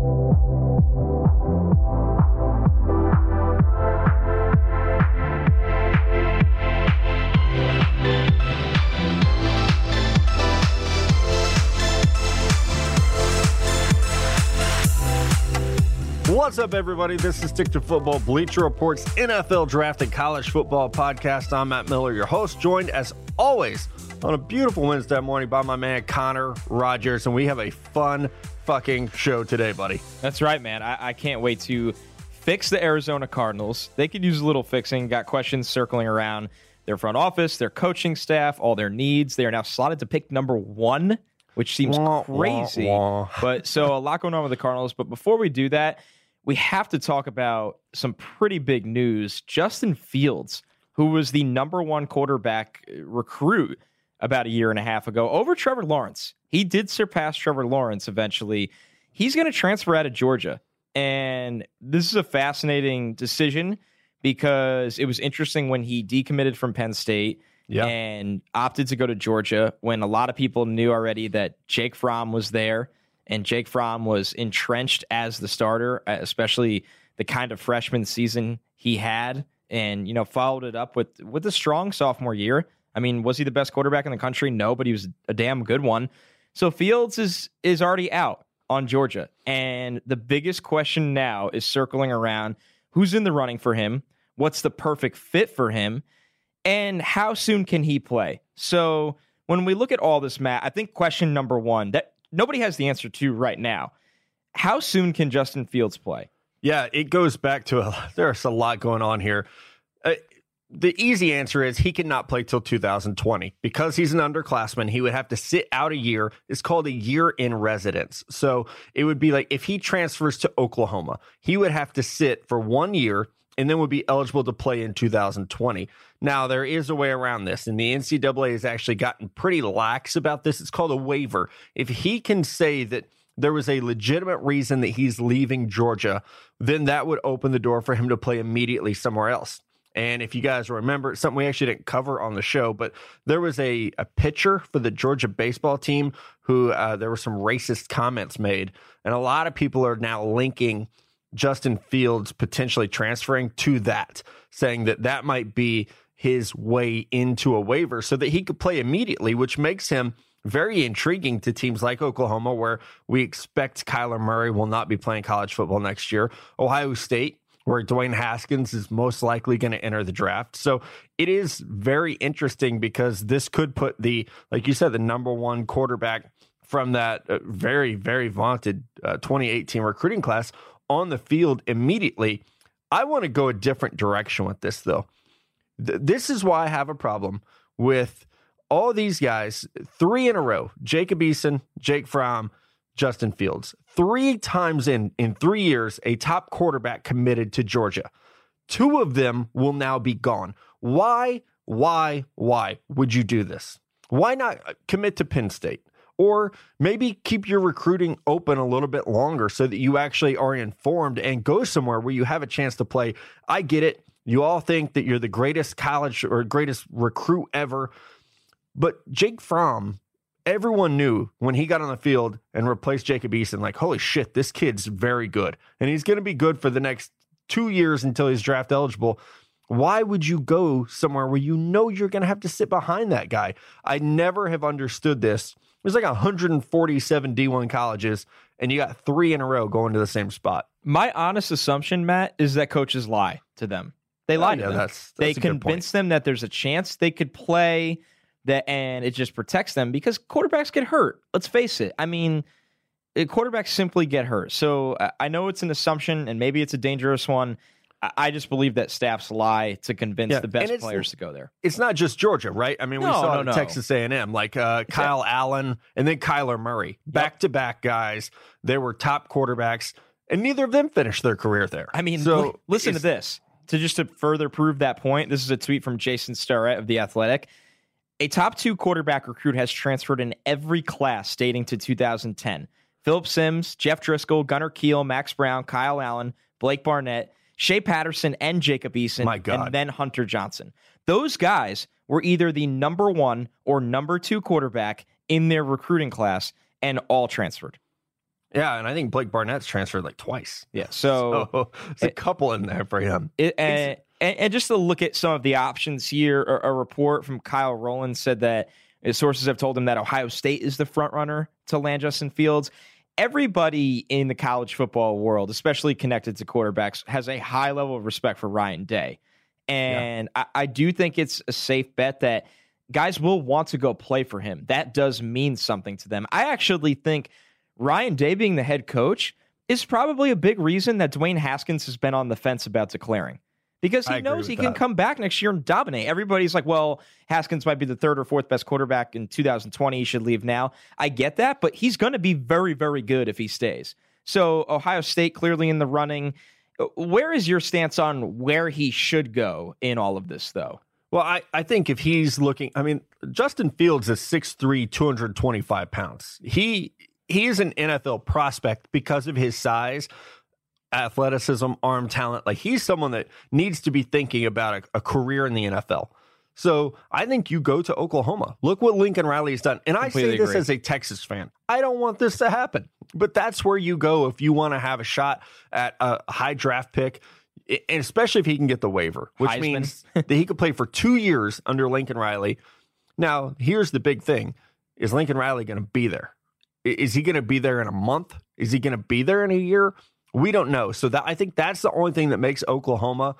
What's up, everybody? This is Stick to Football Bleacher Report's NFL Draft and College Football Podcast. I'm Matt Miller, your host, joined as always on a beautiful Wednesday morning by my man Connor Rogers, and we have a fun fucking show today, buddy. That's right, man. I, I can't wait to fix the Arizona Cardinals. They could use a little fixing. Got questions circling around their front office, their coaching staff, all their needs. They are now slotted to pick number one, which seems Wah, crazy. wah, wah. But so a lot going on with the Cardinals. But before we do that, we have to talk about some pretty big news. Justin Fields, who was the number one quarterback recruit about a year and a half ago over Trevor Lawrence. He did surpass Trevor Lawrence eventually. He's going to transfer out of Georgia. And this is a fascinating decision because it was interesting when he decommitted from Penn State Yeah. and opted to go to Georgia when a lot of people knew already that Jake Fromm was there and Jake Fromm was entrenched as the starter, uh, especially the kind of freshman season he had and you know followed it up with with a strong sophomore year. I mean, was he the best quarterback in the country? No, but he was a damn good one. So Fields is is already out on Georgia. And the biggest question now is circling around who's in the running for him? What's the perfect fit for him? And how soon can he play? So when we look at all this, Matt, I think question number one that nobody has the answer to right now. How soon can Justin Fields play? Yeah, it goes back to a, there's a lot going on here. Uh, the easy answer is he cannot play till 2020 because he's an underclassman. He would have to sit out a year. It's called a year in residence. So it would be like if he transfers to Oklahoma, he would have to sit for one year and then would be eligible to play in 2020. Now, there is a way around this, and the NCAA has actually gotten pretty lax about this. It's called a waiver. If he can say that there was a legitimate reason that he's leaving Georgia, then that would open the door for him to play immediately somewhere else. And if you guys remember, something we actually didn't cover on the show, but there was a, a pitcher for the Georgia baseball team who uh, there were some racist comments made. And a lot of people are now linking Justin Fields potentially transferring to that, saying that that might be his way into a waiver so that he could play immediately, which makes him very intriguing to teams like Oklahoma, where we expect Kyler Murray will not be playing college football next year. Ohio State, where Dwayne Haskins is most likely going to enter the draft. So it is very interesting because this could put the, like you said, the number one quarterback from that uh, very, very vaunted uh, 2018 recruiting class on the field immediately. I want to go a different direction with this, though. Th- this is why I have a problem with all these guys, three in a row Jacob Eason, Jake Fromm, Justin Fields. Three times in in three years, a top quarterback committed to Georgia. Two of them will now be gone. Why, why, why would you do this? Why not uh, commit to Penn State? Or maybe keep your recruiting open a little bit longer so that you actually are informed and go somewhere where you have a chance to play. I get it. You all think that you're the greatest college or greatest recruit ever. But Jake Fromm, everyone knew when he got on the field and replaced Jacob Eason, like, holy shit, this kid's very good. And he's going to be good for the next two years until he's draft eligible. Why would you go somewhere where you know you're going to have to sit behind that guy? I never have understood this. There's like 147 D1 colleges, and you got three in a row going to the same spot. My honest assumption, Matt, is that coaches lie to them. They oh, lie to yeah, them. that's- they that's point. convince them that there's a chance they could play that and it just protects them because quarterbacks get hurt. Let's face it. I mean, uh, quarterbacks simply get hurt. So I know it's an assumption and maybe it's a dangerous one. I, just believe that staffs lie to convince Yeah, the best players to go there. It's not just Georgia, right? I mean, we saw no, no. Texas A&M, like uh, Kyle Allen and then Kyler Murray, back to back guys. They were top quarterbacks, and neither of them finished their career there. I mean, so li- listen to this. To just to further prove that point, this is a tweet from Jason Starrett of The Athletic. A top two quarterback recruit has transferred in every class dating to 2010. Phillip Sims, Jeff Driskel, Gunner Kiel, Max Browne, Kyle Allen, Blake Barnett, Shea Patterson, and Jacob Eason, My God. and then Hunter Johnson. Those guys were either the number one or number two quarterback in their recruiting class and all transferred. Yeah, and I think Blake Barnett's transferred like twice. Yeah. So So it's a couple in there for him. It, and, and, and just to look at some of the options here, a, a report from Kyle Rowland said that his sources have told him that Ohio State is the front runner to land Justin Fields. Everybody in the college football world, especially connected to quarterbacks, has a high level of respect for Ryan Day. And I, I do think it's a safe bet that guys will want to go play for him. That does mean something to them. I actually think Ryan Day being the head coach is probably a big reason that Dwayne Haskins has been on the fence about declaring. Because he I knows he with can that. come back next year and dominate. Everybody's like, well, Haskins might be the third or fourth best quarterback in 2020. He should leave now. I get that, but he's going to be very, very good if he stays. So, Ohio State clearly in the running. Uh, where is your stance on where he should go in all of this, though? Well, I, I think if he's looking, I mean, Justin Fields is 6'3, 225 pounds. He he is an NFL prospect because of his size, athleticism, arm talent. Like he's someone that needs to be thinking about a, a career in the NFL. So I think you go to Oklahoma. Look what Lincoln Riley has done. And I say this agree. as a Texas fan. I don't want this to happen. But that's where you go if you want to have a shot at a high draft pick, and especially if he can get the waiver, which Heisman. means that he could play for two years under Lincoln Riley. Now, here's the big thing: is Lincoln Riley going to be there? Is he going to be there in a month? Is he going to be there in a year? We don't know. So that I think that's the only thing that makes Oklahoma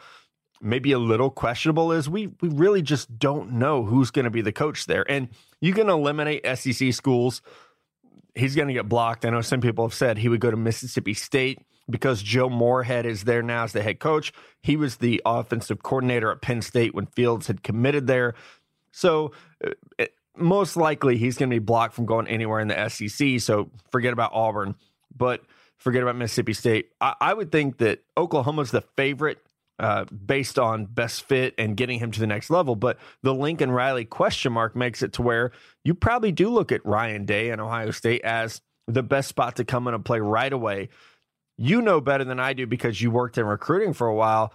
maybe a little questionable is we we really just don't know who's going to be the coach there. And you can eliminate SEC schools. He's going to get blocked. I know some people have said he would go to Mississippi State because Joe Moorhead is there now as the head coach. He was the offensive coordinator at Penn State when Fields had committed there. So uh, it- most likely he's going to be blocked from going anywhere in the SEC. So forget about Auburn, but forget about Mississippi State. I, I would think that Oklahoma's the favorite uh, based on best fit and getting him to the next level. But the Lincoln Riley question mark makes it to where you probably do look at Ryan Day and Ohio State as the best spot to come in and play right away. You know better than I do because you worked in recruiting for a while.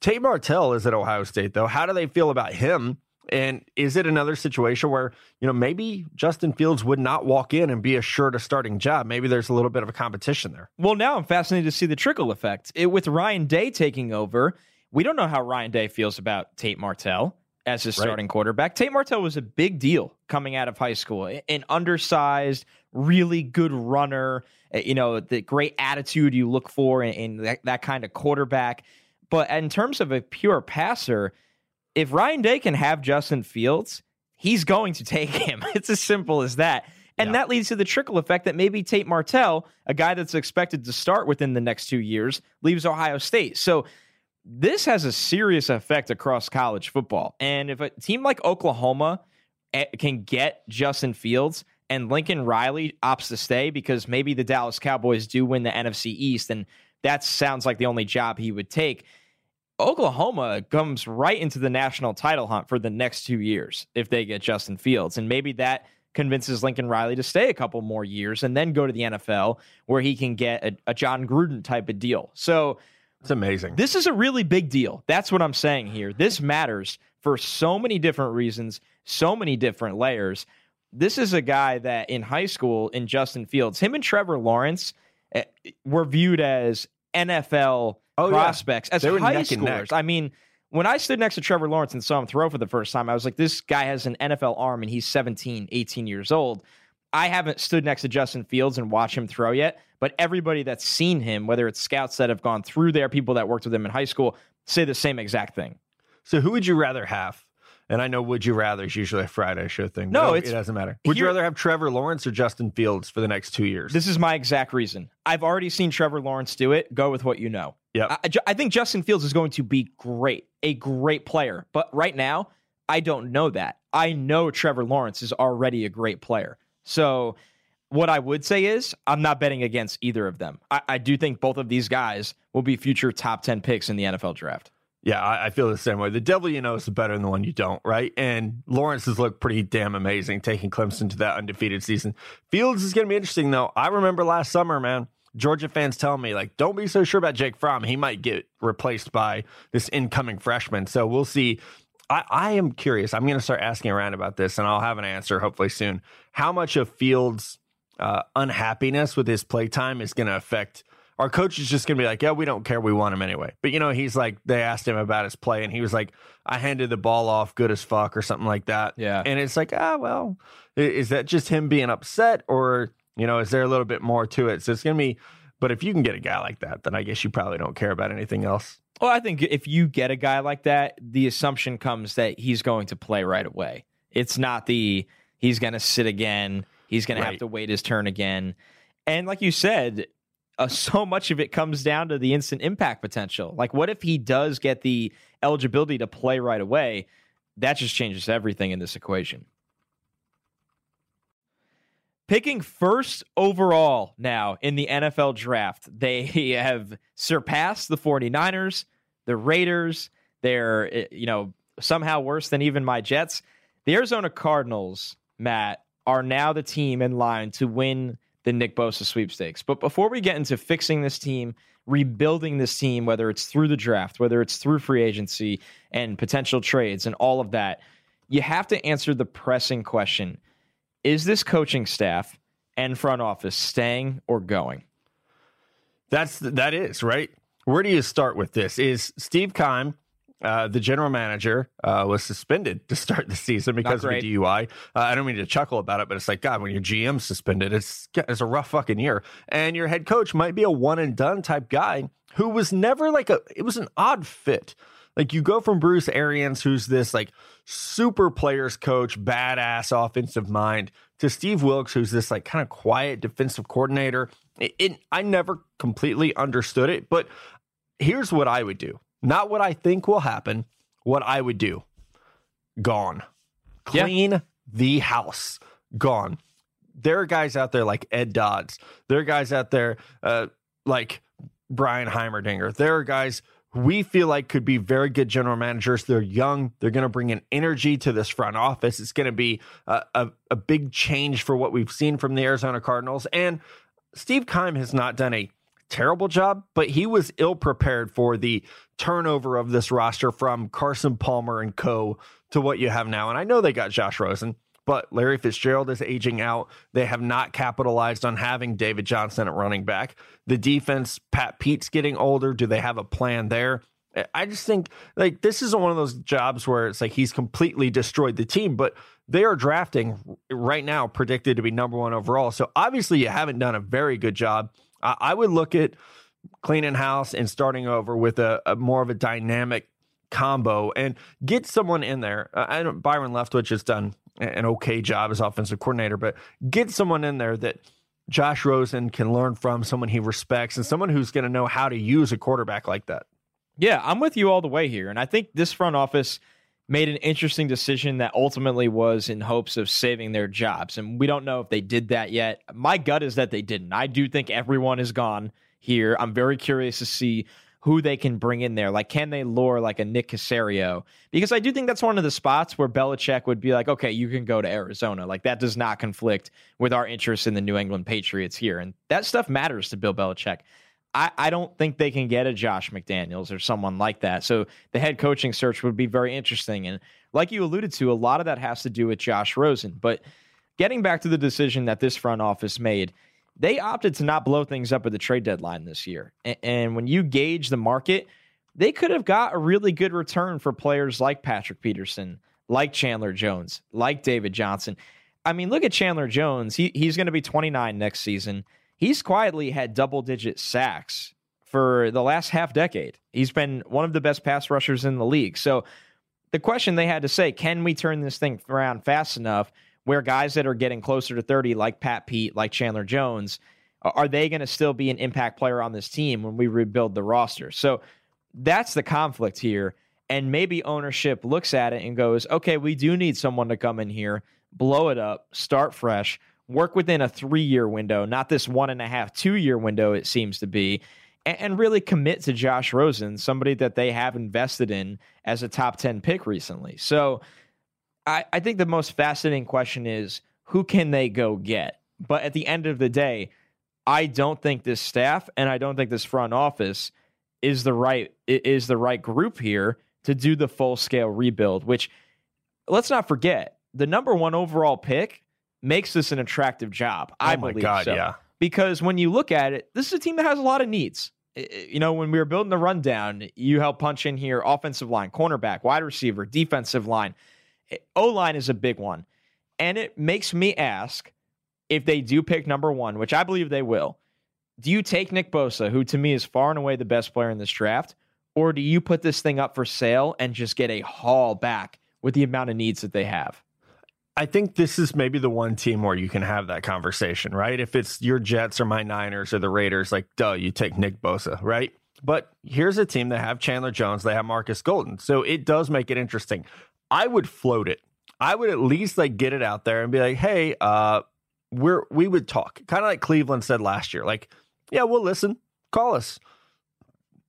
Tate Martell is at Ohio State, though. How do they feel about him? And is it another situation where, you know, maybe Justin Fields would not walk in and be assured a starting job? Maybe there's a little bit of a competition there. Well, now I'm fascinated to see the trickle effect. It, with Ryan Day taking over, we don't know how Ryan Day feels about Tate Martell as his Right. starting quarterback. Tate Martell was a big deal coming out of high school, an undersized, really good runner, uh, you know, the great attitude you look for in, in that, that kind of quarterback. But in terms of a pure passer, if Ryan Day can have Justin Fields, he's going to take him. It's as simple as that. And Yeah. that leads to the trickle effect that maybe Tate Martell, a guy that's expected to start within the next two years, leaves Ohio State. So this has a serious effect across college football. And if a team like Oklahoma eh, can get Justin Fields and Lincoln Riley opts to stay because maybe the Dallas Cowboys do win the NFC East, and that sounds like the only job he would take. Oklahoma comes right into the national title hunt for the next two years if they get Justin Fields. And maybe that convinces Lincoln Riley to stay a couple more years and then go to the NFL where he can get a, a Jon Gruden type of deal. So It's amazing. this is a really big deal. That's what I'm saying here. This matters for so many different reasons, so many different layers. This is a guy that in high school, in Justin Fields, him and Trevor Lawrence eh, were viewed as NFL Oh, yeah. prospects, as They were high neck schoolers. I mean, when I stood next to Trevor Lawrence and saw him throw for the first time, I was like, this guy has an NFL arm and he's 17, 18 years old. I haven't stood next to Justin Fields and watched him throw yet, but everybody that's seen him, whether it's scouts that have gone through there, people that worked with him in high school, say the same exact thing. So who would you rather have? And I know Would You Rather is usually a Friday show thing. No, it doesn't matter. Would you rather have Trevor Lawrence or Justin Fields for the next two years? This is my exact reason. I've already seen Trevor Lawrence do it. Go with what you know. Yep. I, I I think Justin Fields is going to be great, a great player. But right now, I don't know that. I know Trevor Lawrence is already a great player. So, what I would say is, I'm not betting against either of them. I, I do think both of these guys will be future top 10 picks in the NFL draft. Yeah, I, I feel the same way. The devil you know is better than the one you don't, right? And Lawrence has looked pretty damn amazing taking Clemson to that undefeated season. Fields is going to be interesting, though. I remember last summer, man, Georgia fans telling me, like, don't be so sure about Jake Fromm. He might get replaced by this incoming freshman. So we'll see. I, I am curious. I'm going to start asking around about this, and I'll have an answer hopefully soon. How much of Fields' uh, unhappiness with his play time is going to affect our coach is just going to be like, yeah, we don't care. We want him anyway. But, you know, he's like, they asked him about his play and he was like, I handed the ball off good as fuck or something like that. Yeah. And it's like, ah, well, is that just him being upset or, you know, is there a little bit more to it? So it's going to be, but if you can get a guy like that, then I guess you probably don't care about anything else. Well, I think if you get a guy like that, the assumption comes that he's going to play right away. It's not the he's going to sit again, he's going to have to wait his turn again. And like you said, uh, so much of it comes down to the instant impact potential. Like, what if he does get the eligibility to play right away? That just changes everything in this equation. Picking first overall now in the NFL draft, they have surpassed the 49ers, the Raiders. They're, eh, you know, somehow worse than even my Jets. The Arizona Cardinals, Matt, are now the team in line to win the Nick Bosa sweepstakes. But before we get into fixing this team, rebuilding this team, whether it's through the draft, whether it's through free agency and potential trades and all of that, you have to answer the pressing question Is this coaching staff and front office staying or going? That's that is right. Where do you start with this? Is Steve Keim, uh, the general manager, uh, was suspended to start the season because of a. DUI. Uh, I don't mean to chuckle about it, but it's like God, when your GM's suspended, it's it's a rough fucking year, and your head coach might be a one and done type guy who was never like a. It was an odd fit. Like you go from Bruce Arians, who's this like super players coach, badass offensive mind, to Steve Wilks, who's this like kind of quiet defensive coordinator. It, it, I never completely understood it, but here's what I would do. Not what I think will happen, what I would do. Gone. Yeah. Clean the house. Gone. There are guys out there like Ed Dodds. There are guys out there uh, like Brian Heimerdinger. There are guys we feel like could be very good general managers. They're young. They're going to bring an energy to this front office. It's going to be a, a, a big change for what we've seen from the Arizona Cardinals. And Steve Keim has not done a terrible job, but he was ill prepared for the turnover of this roster from Carson Palmer and co to what you have now. And I know they got Josh Rosen, but Larry Fitzgerald is aging out. They have not capitalized on having David Johnson at running back. The defense, Pat Pete's getting older. Do they have a plan there? I just think like this isn't one of those jobs where it's like he's completely destroyed the team, but they are drafting right now predicted to be number one overall. So obviously you haven't done a very good job. I, I would look at cleaning house and starting over with a, a more of a dynamic combo and get someone in there. Uh, I don't, Byron Leftwich has done an okay job as offensive coordinator, but get someone in there that Josh Rosen can learn from, someone he respects, and someone who's going to know how to use a quarterback like that. Yeah, I'm with you all the way here. And I think this front office made an interesting decision that ultimately was in hopes of saving their jobs. And we don't know if they did that yet. My gut is that they didn't. I do think everyone is gone here. I'm very curious to see who they can bring in there. Like, can they lure like a Nick Caserio? Because I do think that's one of the spots where Belichick would be like, okay, you can go to Arizona. Like, that does not conflict with our interest in the New England Patriots here. And that stuff matters to Bill Belichick. I, I don't think they can get a Josh McDaniels or someone like that. So the head coaching search would be very interesting. And like you alluded to, a lot of that has to do with Josh Rosen. But getting back to the decision that this front office made, they opted to not blow things up at the trade deadline this year. And, when you gauge the market, they could have got a really good return for players like Patrick Peterson, like Chandler Jones, like David Johnson. I mean, look at Chandler Jones. He, he's going to be 29 next season. He's quietly had double digit sacks for the last half decade. He's been one of the best pass rushers in the league. So the question they had to say, can we turn this thing around fast enough where guys that are getting closer to 30, like Pat Pete, like Chandler Jones, are they going to still be an impact player on this team when we rebuild the roster? So that's the conflict here. And maybe ownership looks at it and goes, okay, we do need someone to come in here, blow it up, start fresh, work within a three year window, not this one and a half, two year window, it seems to be, and, really commit to Josh Rosen, somebody that they have invested in as a top 10 pick recently. So I, I think the most fascinating question is who can they go get? But at the end of the day, I don't think this staff and I don't think this front office is the right is the right group here to do the full scale rebuild. Which let's not forget, the number one overall pick makes this an attractive job. Oh I oh my believe God, so. yeah. Because when you look at it, this is a team that has a lot of needs. You know, when we were building the rundown, you help punch in here offensive line, cornerback, wide receiver, defensive line. O line is a big one. And it makes me ask if they do pick number one, which I believe they will, do you take Nick Bosa, who to me is far and away the best player in this draft, or do you put this thing up for sale and just get a haul back with the amount of needs that they have? I think this is maybe the one team where you can have that conversation, right? If it's your Jets or my Niners or the Raiders, like, duh, you take Nick Bosa, right? But here's a team that have Chandler Jones, they have Marcus Golden. So it does make it interesting. I would float it. I would at least like get it out there and be like, hey, uh, we're we would talk. Kind of like Cleveland said last year. Like, yeah, we'll listen. Call us.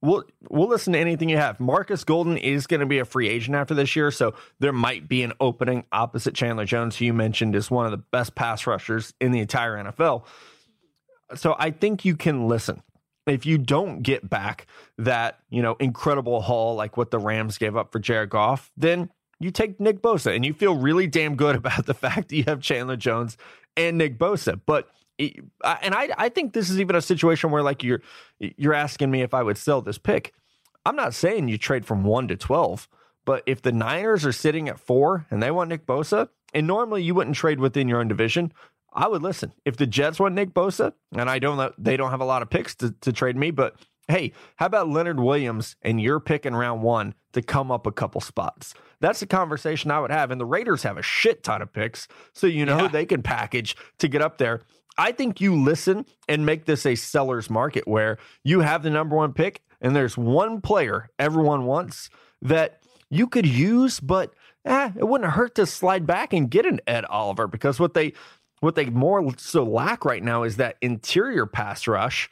We'll we'll listen to anything you have. Marcus Golden is going to be a free agent after this year, so there might be an opening opposite Chandler Jones, who you mentioned is one of the best pass rushers in the entire NFL. So I think you can listen. If you don't get back that, you know, incredible haul like what the Rams gave up for Jared Goff, then you take Nick Bosa and you feel really damn good about the fact that you have Chandler Jones and Nick Bosa. But and I I think this is even a situation where like you're you're asking me if I would sell this pick. I'm not saying you trade from one to twelve, but if the Niners are sitting at four and they want Nick Bosa, and normally you wouldn't trade within your own division, I would listen. If the Jets want Nick Bosa, and I don't know they don't have a lot of picks to, to trade me, but hey, how about Leonard Williams and you're picking round one to come up a couple spots? That's a conversation I would have. And the Raiders have a shit ton of picks, so you know yeah. they can package to get up there. I think you listen and make this a seller's market where you have the number one pick and there's one player everyone wants that you could use, but eh, it wouldn't hurt to slide back and get an Ed Oliver because what they what they more so lack right now is that interior pass rush.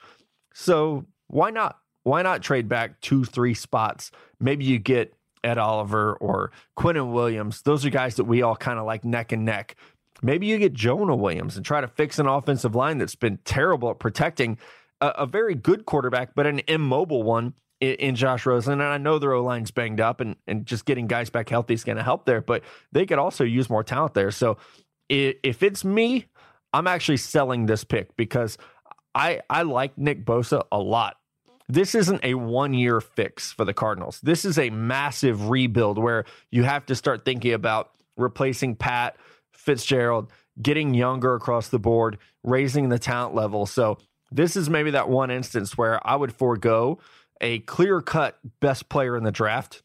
So why not? Why not trade back two, three spots? Maybe you get Ed Oliver or Quinnen Williams. Those are guys that we all kind of like neck and neck. Maybe you get Jonah Williams and try to fix an offensive line that's been terrible at protecting a, a very good quarterback, but an immobile one in, in Josh Rosen. And I know their O line's banged up and, and just getting guys back healthy is going to help there, but they could also use more talent there. So if it's me, I'm actually selling this pick because I, I like Nick Bosa a lot. This isn't a one year fix for the Cardinals. This is a massive rebuild where you have to start thinking about replacing Pat Fitzgerald, getting younger across the board, raising the talent level. So this is maybe that one instance where I would forego a clear cut best player in the draft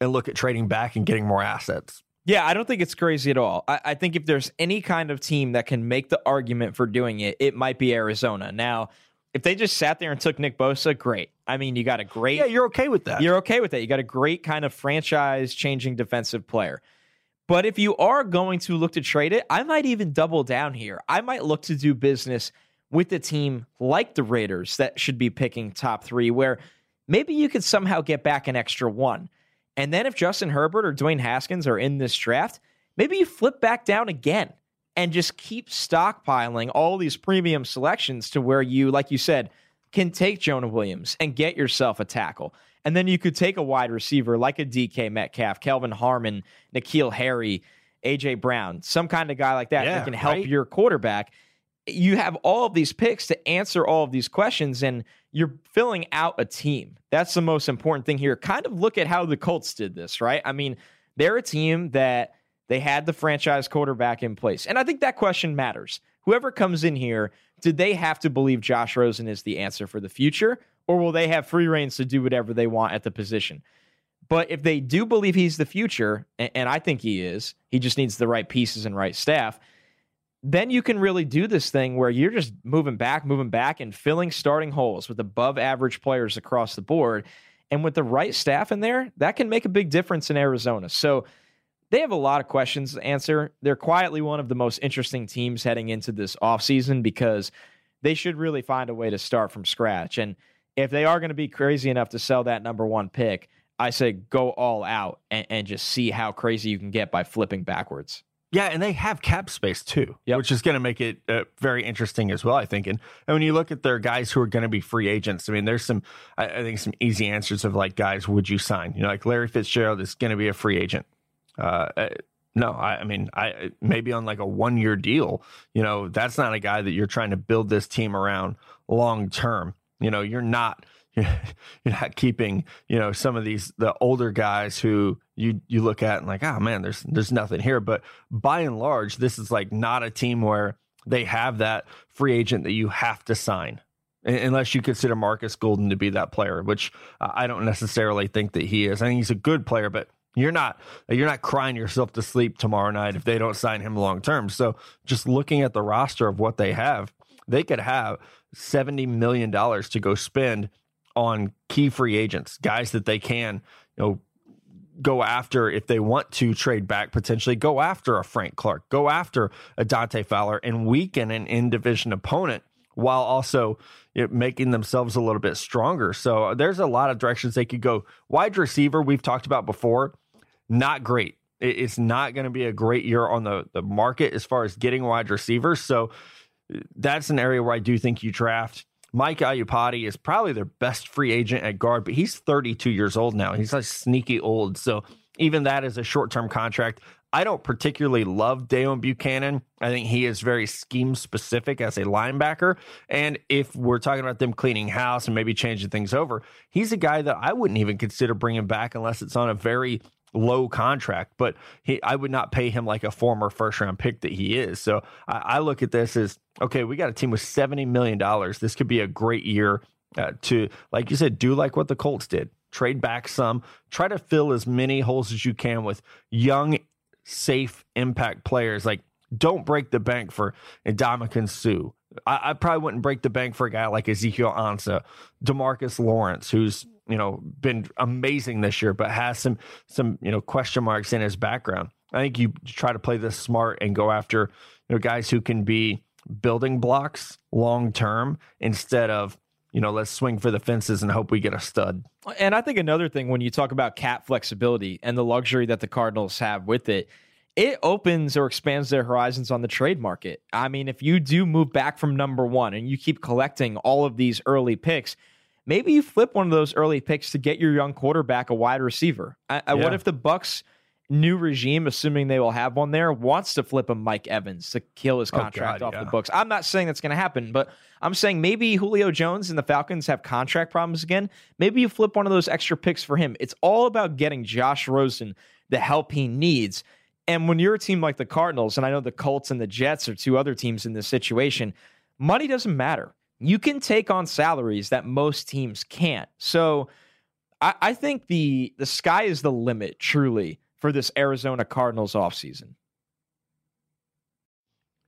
and look at trading back and getting more assets. Yeah, I don't think it's crazy at all. I, I, think if there's any kind of team that can make the argument for doing it, it might be Arizona. Now, if they just sat there and took Nick Bosa, great. I mean, you got a great. Yeah, you're okay with that. You're okay with that. You got a great kind of franchise changing defensive player. But if you are going to look to trade it, I might even double down here. I might look to do business with a team like the Raiders that should be picking top three, where maybe you could somehow get back an extra one. And then if Justin Herbert or Dwayne Haskins are in this draft, maybe you flip back down again and just keep stockpiling all these premium selections to where you, like you said, can take Jonah Williams and get yourself a tackle. And then you could take a wide receiver like a DK Metcalf, Kelvin Harmon, N'Keal Harry, AJ Brown, some kind of guy like that yeah, that can help right? your quarterback. You have all of these picks to answer all of these questions, and you're filling out a team. That's the most important thing here. Kind of look at how the Colts did this, right? I mean, they're a team that they had the franchise quarterback in place. And I think that question matters. Whoever comes in here, did they have to believe Josh Rosen is the answer for the future? or will they have free reigns to do whatever they want at the position? But if they do believe he's the future, and I think he is, he just needs the right pieces and right staff then you can really do this thing where you're just moving back, moving back, and filling starting holes with above average players across the board. And with the right staff in there, that can make a big difference in Arizona. So they have a lot of questions to answer. They're quietly one of the most interesting teams heading into this offseason because they should really find a way to start from scratch. And if they are going to be crazy enough to sell that number one pick, I say go all out and, and just see how crazy you can get by flipping backwards. Yeah, and they have cap space too, yep. which is going to make it uh, very interesting as well. I think, and, and when you look at their guys who are going to be free agents, I mean, there's some, I, I, think, some easy answers of like guys, would you sign? You know, like Larry Fitzgerald is going to be a free agent. Uh, uh, no, I, I, mean, I maybe on like a one year deal. You know, that's not a guy that you're trying to build this team around long term. You know, you're not you're not keeping you know some of these the older guys who you you look at and like oh man there's there's nothing here. But by and large this is like not a team where they have that free agent that you have to sign unless you consider Marcus Golden to be that player which uh, I don't necessarily think that he is. I think he's a good player but you're not you're not crying yourself to sleep tomorrow night if they don't sign him long term so just looking at the roster of what they have they could have 70 million dollars to go spend on key free agents, guys that they can, you know, go after if they want to trade back potentially go after a Frank Clark, go after a Dante Fowler and weaken an in division opponent while also you know, making themselves a little bit stronger. So uh, there's a lot of directions they could go. Wide receiver, we've talked about before, not great. It's not going to be a great year on the, the market as far as getting wide receivers. So uh, that's an area where I do think you draft Mike Iupati is probably their best free agent at guard, but he's 32 years old now. He's like sneaky old. So even that is a short term contract. I don't particularly love Deone Bucannon. I think he is very scheme specific as a linebacker. And if we're talking about them cleaning house and maybe changing things over, he's a guy that I wouldn't even consider bringing back unless it's on a very low contract, but he I would not pay him like a former first round pick that he is. So I, I look at this as okay, we got a team with seventy million dollars. This could be a great year uh, to, like you said, do like what the Colts did. Trade back some, try to fill as many holes as you can with young, safe impact players. Like, don't break the bank for Ndamukong Suh. I, I, probably wouldn't break the bank for a guy like Ezekiel Ansah, Demarcus Lawrence, who's you know been amazing this year, but has some some you know question marks in his background. I think you try to play this smart and go after you know guys who can be building blocks long term instead of you know let's swing for the fences and hope we get a stud. And I think another thing when you talk about cap flexibility and the luxury that the Cardinals have with it it opens or expands their horizons on the trade market. I mean, if you do move back from number one and you keep collecting all of these early picks, maybe you flip one of those early picks to get your young quarterback a wide receiver. I, I, What if the Bucs new regime, assuming they will have one there, wants to flip a Mike Evans to kill his contract oh God, off yeah. the books? I'm not saying that's going to happen, but I'm saying maybe Julio Jones and the Falcons have contract problems again. Maybe you flip one of those extra picks for him. It's all about getting Josh Rosen the help he needs. And when you're a team like the Cardinals, and I know the Colts and the Jets are two other teams in this situation, money doesn't matter you can take on salaries that most teams can't. So I, I think the the sky is the limit, truly, for this Arizona Cardinals offseason.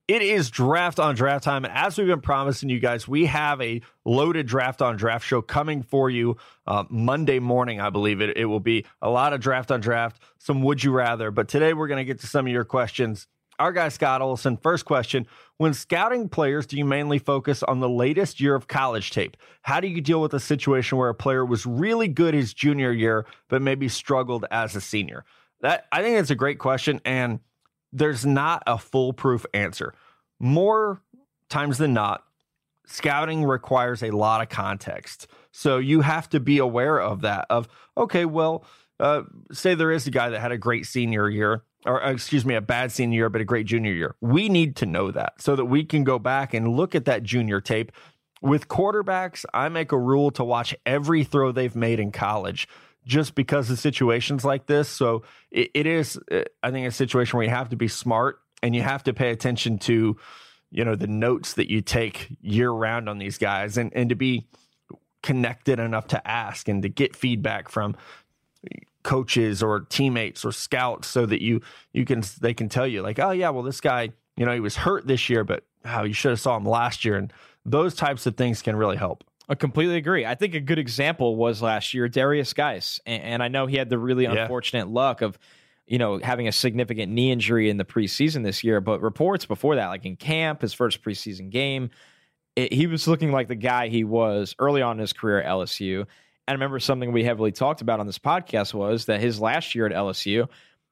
It is draft on draft time. And as we've been promising you guys, we have a loaded draft on draft show coming for you uh, Monday morning, I believe it. It will be a lot of draft on draft, some would you rather. But today we're going to get to some of your questions our guy Scott Olson, first question. When scouting players, do you mainly focus on the latest year of college tape? How do you deal with a situation where a player was really good his junior year, but maybe struggled as a senior? That I think that's a great question, and there's not a foolproof answer. More times than not, scouting requires a lot of context. So you have to be aware of that. Of okay, well, uh, say there is a guy that had a great senior year or uh, excuse me, a bad senior year, but a great junior year. We need to know that so that we can go back and look at that junior tape. With quarterbacks, I make a rule to watch every throw they've made in college just because of situations like this. So it, it is, uh, I think, a situation where you have to be smart and you have to pay attention to, you know, the notes that you take year round on these guys and, and to be connected enough to ask and to get feedback from coaches or teammates or scouts so that you you can they can tell you like oh yeah well this guy you know he was hurt this year but how oh, you should have saw him last year and those types of things can really help I completely agree. I think a good example was last year Darius Guice, and, and I know he had the really Yeah. unfortunate luck of, you know, having a significant knee injury in the preseason this year. But reports before that, like in camp, his first preseason game, it, he was looking like the guy he was early on in his career at LSU. I remember something we heavily talked about on this podcast was that his last year at LSU,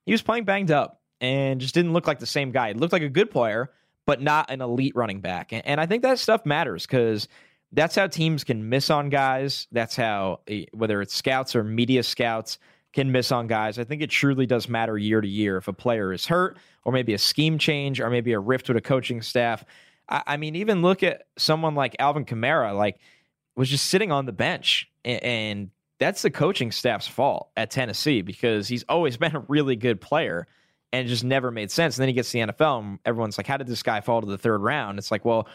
he was playing banged up and just didn't look like the same guy. He looked like a good player, but not an elite running back. And, and I think that stuff matters because that's how teams can miss on guys. That's how, eh, whether it's scouts or media scouts, can miss on guys. I think it truly does matter year to year if a player is hurt or maybe a scheme change or maybe a rift with a coaching staff. I, I mean, even look at someone like Alvin Kamara, like was just sitting on the bench, and that's the coaching staff's fault at Tennessee because he's always been a really good player and it just never made sense. And then he gets to the NFL, and everyone's like, "How did this guy fall to the third round?" It's like, well,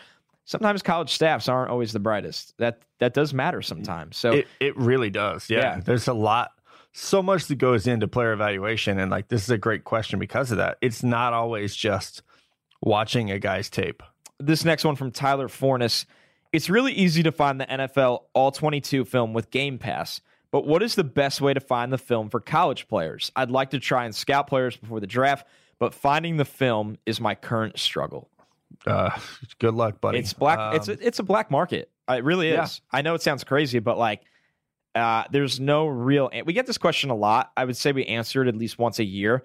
sometimes college staffs aren't always the brightest. That that does matter sometimes. So It it really does. Yeah. Yeah. There's a lot so much that goes into player evaluation and like this is a great question because of that. It's not always just watching a guy's tape. this next one from Tyler Fornes. It's really easy to find the NFL All 22 film with Game Pass, but what is the best way to find the film for college players? I'd like to try and scout players before the draft, but finding the film is my current struggle. Uh good luck, buddy. It's black. Um, it's a, it's a black market. It really is. Yeah. I know it sounds crazy, but like, uh, there's no real. We get this question a lot. I would say we answer it at least once a year.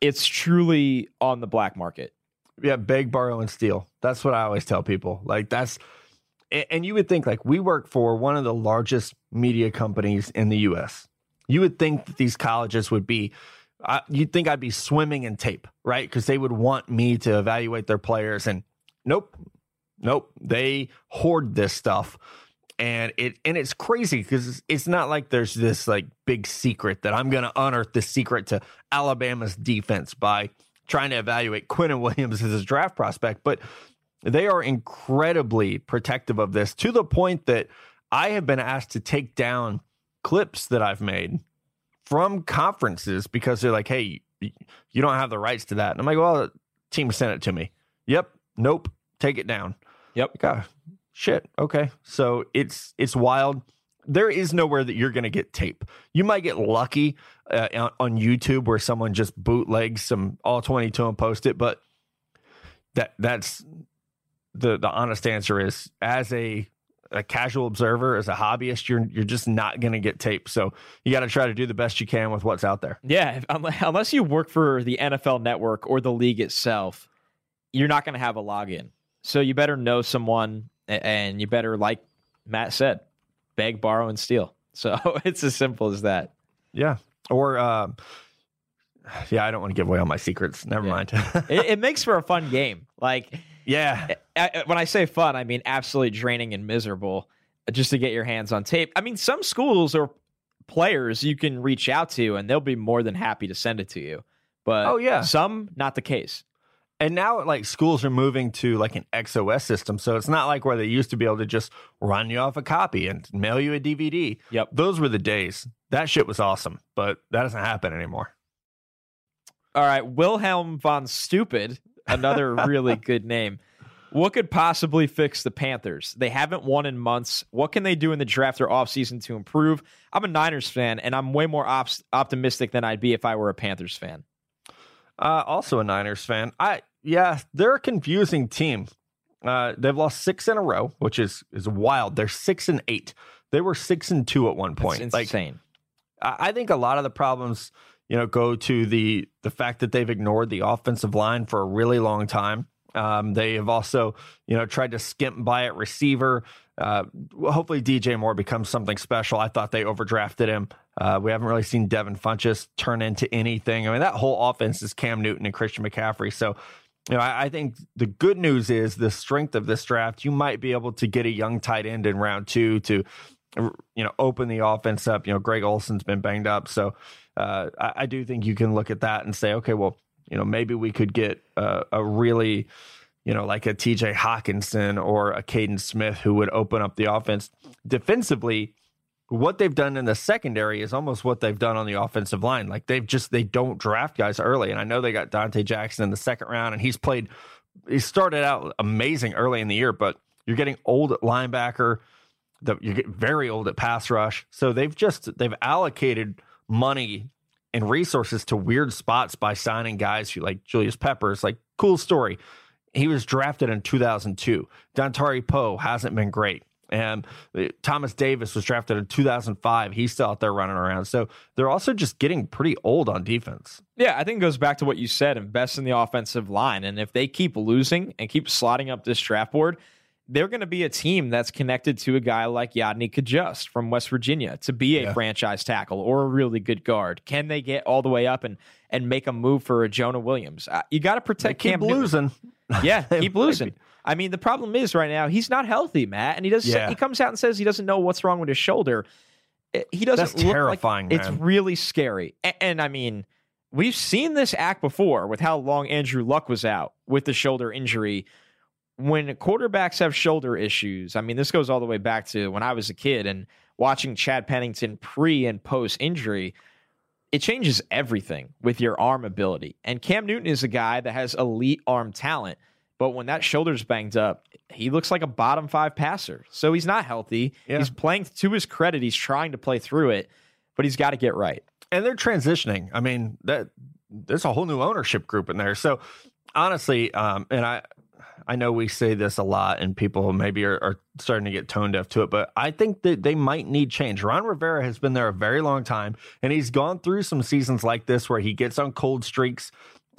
It's truly on the black market. yeah, beg, borrow, and steal. That's what I always tell people. Like that's, and you would think like we work for one of the largest media companies in the U.S. You would think that these colleges would be, uh, you'd think I'd be swimming in tape, right? Because they would want me to evaluate their players, and nope, nope, they hoard this stuff. And it and it's crazy because it's, not like there's this like big secret that I'm going to unearth the secret to Alabama's defense by trying to evaluate Quinnen Williams as his draft prospect, but they are incredibly protective of this to the point that I have been asked to take down clips that I've made from conferences because they're like, "Hey, you don't have the rights to that." And I'm like, "Well, the team sent it to me." Yep. Nope. Take it down. Yep. Like, ah, shit. Okay. So it's it's wild. There is nowhere that you're going to get tape. You might get lucky uh, on, on YouTube where someone just bootlegs some all 22 and post it, but that that's the the honest answer is as a a casual observer, as a hobbyist, you're you're just not going to get tape. So you got to try to do the best you can with what's out there. Yeah, unless you work for the NFL network or the league itself, you're not going to have a login. So you better know someone and you better, like Matt said, beg, borrow, and steal. So it's as simple as that. Yeah. Or um yeah, I don't want to give away all my secrets. Never Yeah. mind. It, it makes for a fun game. Like, yeah. When I say fun, I mean absolutely draining and miserable uh, just to get your hands on tape. I mean, some schools or players you can reach out to and they'll be more than happy to send it to you. But Oh, yeah. some not the case. And now like schools are moving to like an XOS system. So it's not like where they used to be able to just run you off a copy and mail you a DVD. Yep. Those were the days. That shit was awesome, but that doesn't happen anymore. All right, Wilhelm von Stupid, another really good name. What could possibly fix the Panthers? They haven't won in months. What can they do in the draft or offseason to improve? I'm a Niners fan, and I'm way more op- optimistic than I'd be if I were a Panthers fan. Uh, also a Niners fan. I yeah, they're a confusing team. Uh, they've lost six in a row, which is is wild. They're six and eight. They were six and two at one point. It's Like insane. I I think a lot of the problems, you know, go to the the fact that they've ignored the offensive line for a really long time. Um, they have also, you know, tried to skimp by at receiver. Uh, hopefully, DJ Moore becomes something special. I thought they overdrafted him. Uh, we haven't really seen Devin Funchess turn into anything. I mean, that whole offense is Cam Newton and Christian McCaffrey. So, you know, I, I think the good news is the strength of this draft. You might be able to get a young tight end in round two to, you know, open the offense up. You know, Greg Olsen's been banged up, so uh, I, I do think you can look at that and say, okay, well, you know, maybe we could get uh, a really, you know, like a TJ Hockenson or a Kaden Smith who would open up the offense defensively. what they've done in the secondary is almost what they've done on the offensive line. Like they've just they don't draft guys early. And I know they got Donte Jackson in the second round, and he's played. He started out amazing early in the year, but you're getting old at linebacker. The, you get very old at pass rush. So they've just they've allocated money and resources to weird spots by signing guys who like Julius Peppers. Like cool story. He was drafted in 2002. Dontari Poe hasn't been great. And uh, Thomas Davis was drafted in 2005. He's still out there running around. So they're also just getting pretty old on defense. Yeah, I think it goes back to what you said invest in the offensive line. And if they keep losing and keep slotting up this draft board, they're going to be a team that's connected to a guy like Yodny Cajuste from West Virginia to be a yeah. franchise tackle or a really good guard. Can they get all the way up and and make a move for a Jonah Williams? Uh, you got to protect they keep Cam losing. Yeah, keep losing. I mean, the problem is right now he's not healthy, Matt, and he does. Yeah. He comes out and says he doesn't know what's wrong with his shoulder. Eh, he doesn't. That's terrifying. Like, it's really scary, and, and I mean, we've seen this act before with how long Andrew Luck was out with the shoulder injury when quarterbacks have shoulder issues, I mean, this goes all the way back to when I was a kid and watching Chad Pennington pre and post injury, it changes everything with your arm ability. And Cam Newton is a guy that has elite arm talent, but when that shoulder's banged up, he looks like a bottom five passer. So he's not healthy. Yeah. He's playing to his credit, he's trying to play through it, but he's got to get right. And they're transitioning. I mean, that there's a whole new ownership group in there. So honestly, um, and I I know we say this a lot and people maybe are, are, starting to get tone deaf to it, but I think that they might need change. Ron Rivera has been there a very long time and he's gone through some seasons like this where he gets on cold streaks.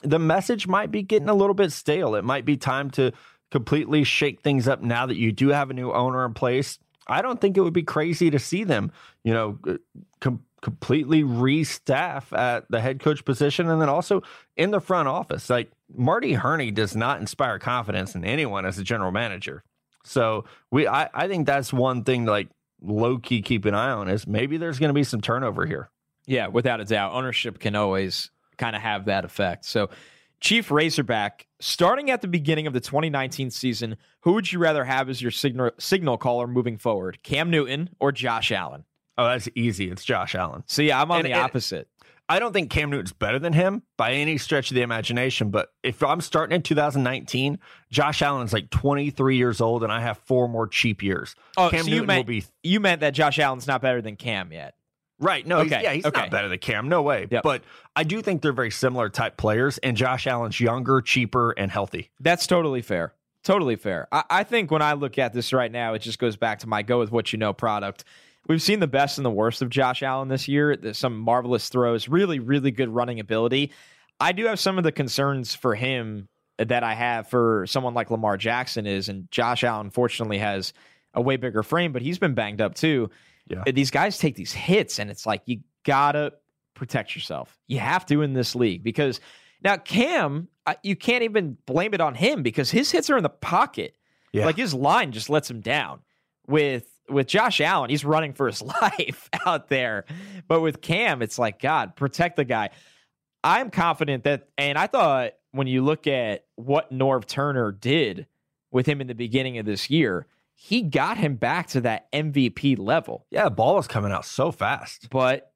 The message might be getting a little bit stale. It might be time to completely shake things up now that you do have a new owner in place. I don't think it would be crazy to see them, you know, uh, com- completely restaff at the head coach position and then also in the front office. Like Marty Hurney does not inspire confidence in anyone as a general manager. So we I, I think that's one thing to like low key keep an eye on is maybe there's gonna be some turnover here. Yeah, without a doubt. Ownership can always kind of have that effect. So Chief Razorback, starting at the beginning of the 2019 season, who would you rather have as your signal signal caller moving forward? Cam Newton or Josh Allen? Oh, that's easy. It's Josh Allen. See, yeah, I'm on and, the opposite. I don't think Cam Newton's better than him by any stretch of the imagination. But if I'm starting in 2019, Josh Allen's like 23 years old, and I have four more cheap years. Oh, Cam so Newton you meant, will be. You meant that Josh Allen's not better than Cam yet. Right. No, okay. He's, yeah, he's okay. not better than Cam. No way. Yep. But I do think they're very similar type players, and Josh Allen's younger, cheaper, and healthy. That's totally fair. Totally fair. I, I think when I look at this right now, it just goes back to my go with what you know product. We've seen the best and the worst of Josh Allen this year. Some marvelous throws, really, really good running ability. I do have some of the concerns for him that I have for someone like Lamar Jackson is, and Josh Allen fortunately has a way bigger frame, but he's been banged up too. Yeah. Uh, these guys take these hits, and it's like you gotta protect yourself. You have to in this league because now Cam, uh, you can't even blame it on him because his hits are in the pocket. Yeah. Like his line just lets him down. With with Josh Allen, he's running for his life out there. But with Cam, it's like, God, protect the guy. I'm confident that, and I thought when you look at what Norv Turner did with him in the beginning of this year, he got him back to that MVP level. Yeah, ball is coming out so fast. But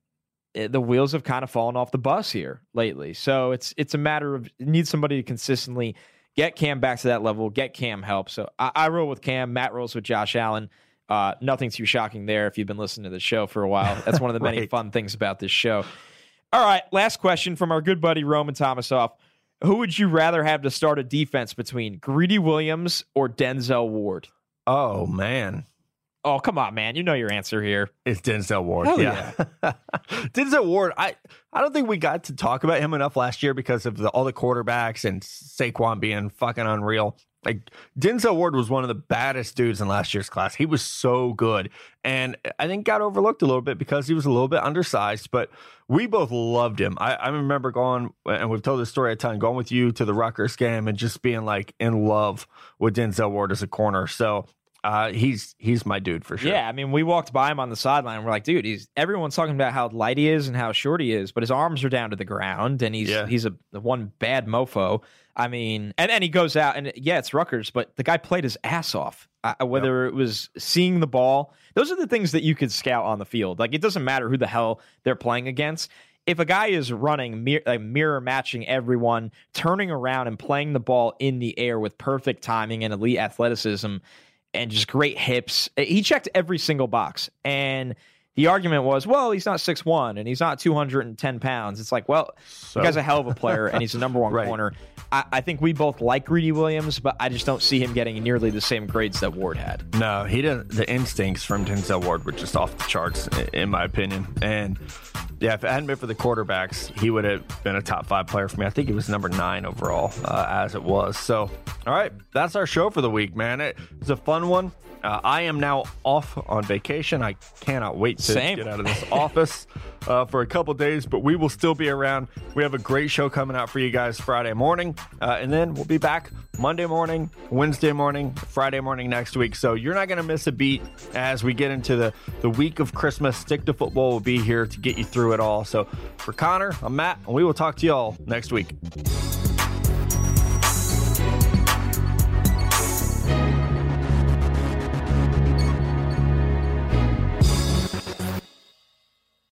eh, the wheels have kind of fallen off the bus here lately. So it's it's a matter of need somebody to consistently get Cam back to that level, get Cam help. So I, I roll with Cam. Matt rolls with Josh Allen. Uh, nothing too shocking there if you've been listening to the show for a while. That's one of the right. many fun things about this show. All right, last question from our good buddy Roman Thomasoff. Who would you rather have to start a defense between Greedy Williams or Denzel Ward? Oh man. Oh come on, man! You know your answer here. It's Denzel Ward. Hell yeah, yeah. Denzel Ward. I I don't think we got to talk about him enough last year because of the, all the quarterbacks and Saquon being fucking unreal. Like Denzel Ward was one of the baddest dudes in last year's class. He was so good. And I think got overlooked a little bit because he was a little bit undersized, but we both loved him. I, I remember going, and we've told this story a ton, going with you to the Rutgers game and just being like in love with Denzel Ward as a corner. So Uh, he's he's my dude for sure. Yeah, I mean, we walked by him on the sideline. We're like, dude, he's everyone's talking about how light he is and how short he is, but his arms are down to the ground, and he's Yeah. he's a one bad mofo. I mean, and then he goes out, and yeah, it's Rutgers, but the guy played his ass off. Uh, whether it was seeing the ball, those are the things that you could scout on the field. Like it doesn't matter who the hell they're playing against. If a guy is running mir- like mirror matching everyone, turning around and playing the ball in the air with perfect timing and elite athleticism, and just great hips. He checked every single box. And the argument was, well, he's not 6'1 and he's not 210 pounds. It's like, well, So- the guy's a hell of a player and he's a number one Right. corner. I, I think we both like Greedy Williams, but I just don't see him getting nearly the same grades that Ward had. No, he didn't. The instincts from Denzel Ward were just off the charts, in my opinion. And yeah, if it hadn't been for the quarterbacks, he would have been a top five player for me. I think he was number nine overall uh, as it was. So, all right, that's our show for the week, man. It was a fun one. Uh, I am now off on vacation. I cannot wait to Same. get out of this office uh, for a couple days, but we will still be around. We have a great show coming out for you guys Friday morning, uh, and then we'll be back Monday morning, Wednesday morning, Friday morning next week. So you're not going to miss a beat as we get into the, the week of Christmas. Stick to football will be here to get you through it all. So for Connor, I'm Matt, and we will talk to you all next week.